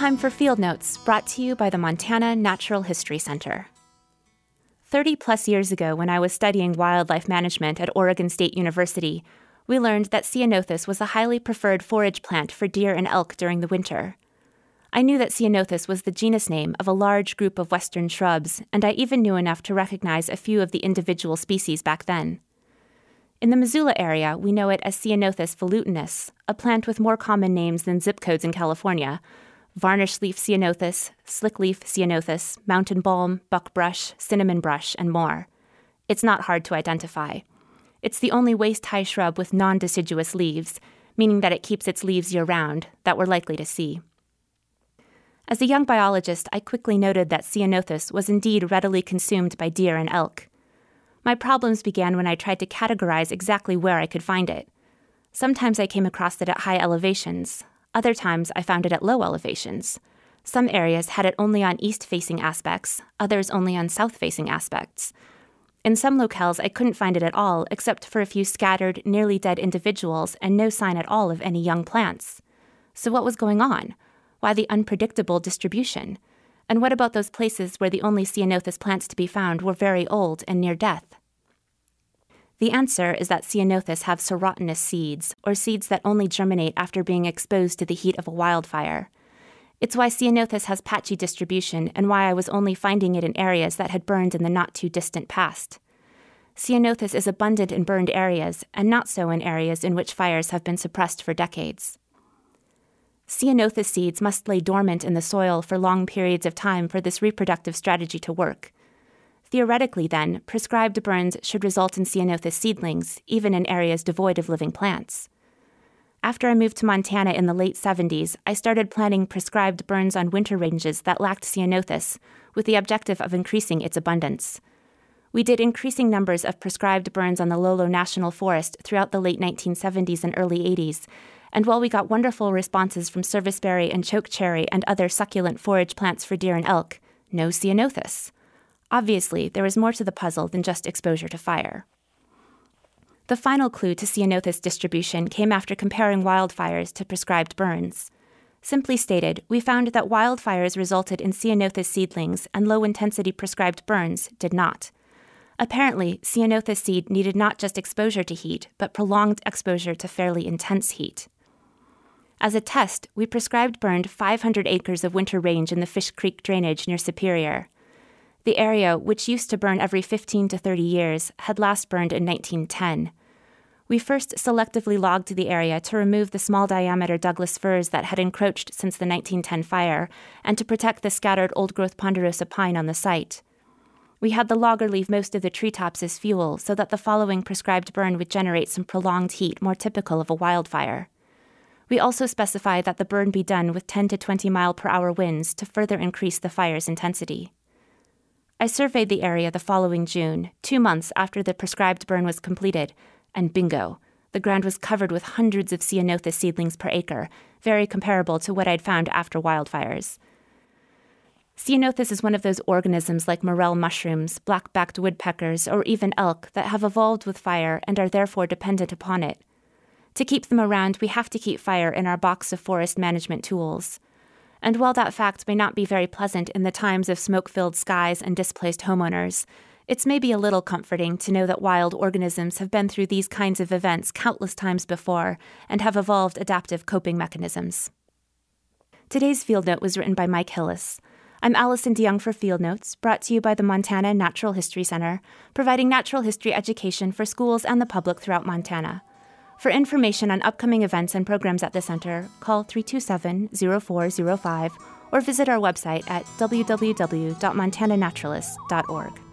time for Field Notes, brought to you by the Montana Natural History Center. 30 plus years ago, when I was studying wildlife management at Oregon State University, we learned that Ceanothus was a highly preferred forage plant for deer and elk during the winter. I knew that Ceanothus was the genus name of a large group of western shrubs, and I even knew enough to recognize a few of the individual species back then. In the Missoula area, we know it as Ceanothus velutinus, a plant with more common names than zip codes in California varnish leaf ceanothus, slick leaf ceanothus, mountain balm, buckbrush, cinnamon brush, and more. It's not hard to identify. It's the only waist high shrub with non deciduous leaves, meaning that it keeps its leaves year round, that we're likely to see. As a young biologist, I quickly noted that Ceanothus was indeed readily consumed by deer and elk. My problems began when I tried to categorize exactly where I could find it. Sometimes I came across it at high elevations, other times I found it at low elevations. Some areas had it only on east facing aspects, others only on south facing aspects. In some locales, I couldn't find it at all, except for a few scattered, nearly dead individuals and no sign at all of any young plants. So, what was going on? Why the unpredictable distribution? And what about those places where the only Ceanothus plants to be found were very old and near death? The answer is that Ceanothus have serotinous seeds, or seeds that only germinate after being exposed to the heat of a wildfire. It's why Ceanothus has patchy distribution and why I was only finding it in areas that had burned in the not too distant past. Ceanothus is abundant in burned areas and not so in areas in which fires have been suppressed for decades. Ceanothus seeds must lay dormant in the soil for long periods of time for this reproductive strategy to work. Theoretically, then, prescribed burns should result in Ceanothus seedlings, even in areas devoid of living plants. After I moved to Montana in the late 70s, I started planning prescribed burns on winter ranges that lacked Ceanothus, with the objective of increasing its abundance. We did increasing numbers of prescribed burns on the Lolo National Forest throughout the late 1970s and early 80s, and while we got wonderful responses from serviceberry and chokecherry and other succulent forage plants for deer and elk, no ceanothus. Obviously, there was more to the puzzle than just exposure to fire. The final clue to ceanothus distribution came after comparing wildfires to prescribed burns. Simply stated, we found that wildfires resulted in ceanothus seedlings and low intensity prescribed burns did not. Apparently, ceanothus seed needed not just exposure to heat, but prolonged exposure to fairly intense heat. As a test, we prescribed burned 500 acres of winter range in the Fish Creek drainage near Superior. The area, which used to burn every 15 to 30 years, had last burned in 1910. We first selectively logged the area to remove the small diameter Douglas firs that had encroached since the 1910 fire and to protect the scattered old growth ponderosa pine on the site. We had the logger leave most of the treetops as fuel so that the following prescribed burn would generate some prolonged heat more typical of a wildfire. We also specified that the burn be done with 10 to 20 mile per hour winds to further increase the fire's intensity. I surveyed the area the following June, two months after the prescribed burn was completed, and bingo, the ground was covered with hundreds of ceanothus seedlings per acre, very comparable to what I'd found after wildfires. Ceanothus is one of those organisms like morel mushrooms, black backed woodpeckers, or even elk that have evolved with fire and are therefore dependent upon it. To keep them around, we have to keep fire in our box of forest management tools. And while that fact may not be very pleasant in the times of smoke filled skies and displaced homeowners, it's maybe a little comforting to know that wild organisms have been through these kinds of events countless times before and have evolved adaptive coping mechanisms. Today's field note was written by Mike Hillis. I'm Allison DeYoung for Field Notes, brought to you by the Montana Natural History Center, providing natural history education for schools and the public throughout Montana. For information on upcoming events and programs at the center, call 327 0405 or visit our website at www.montananaturalists.org.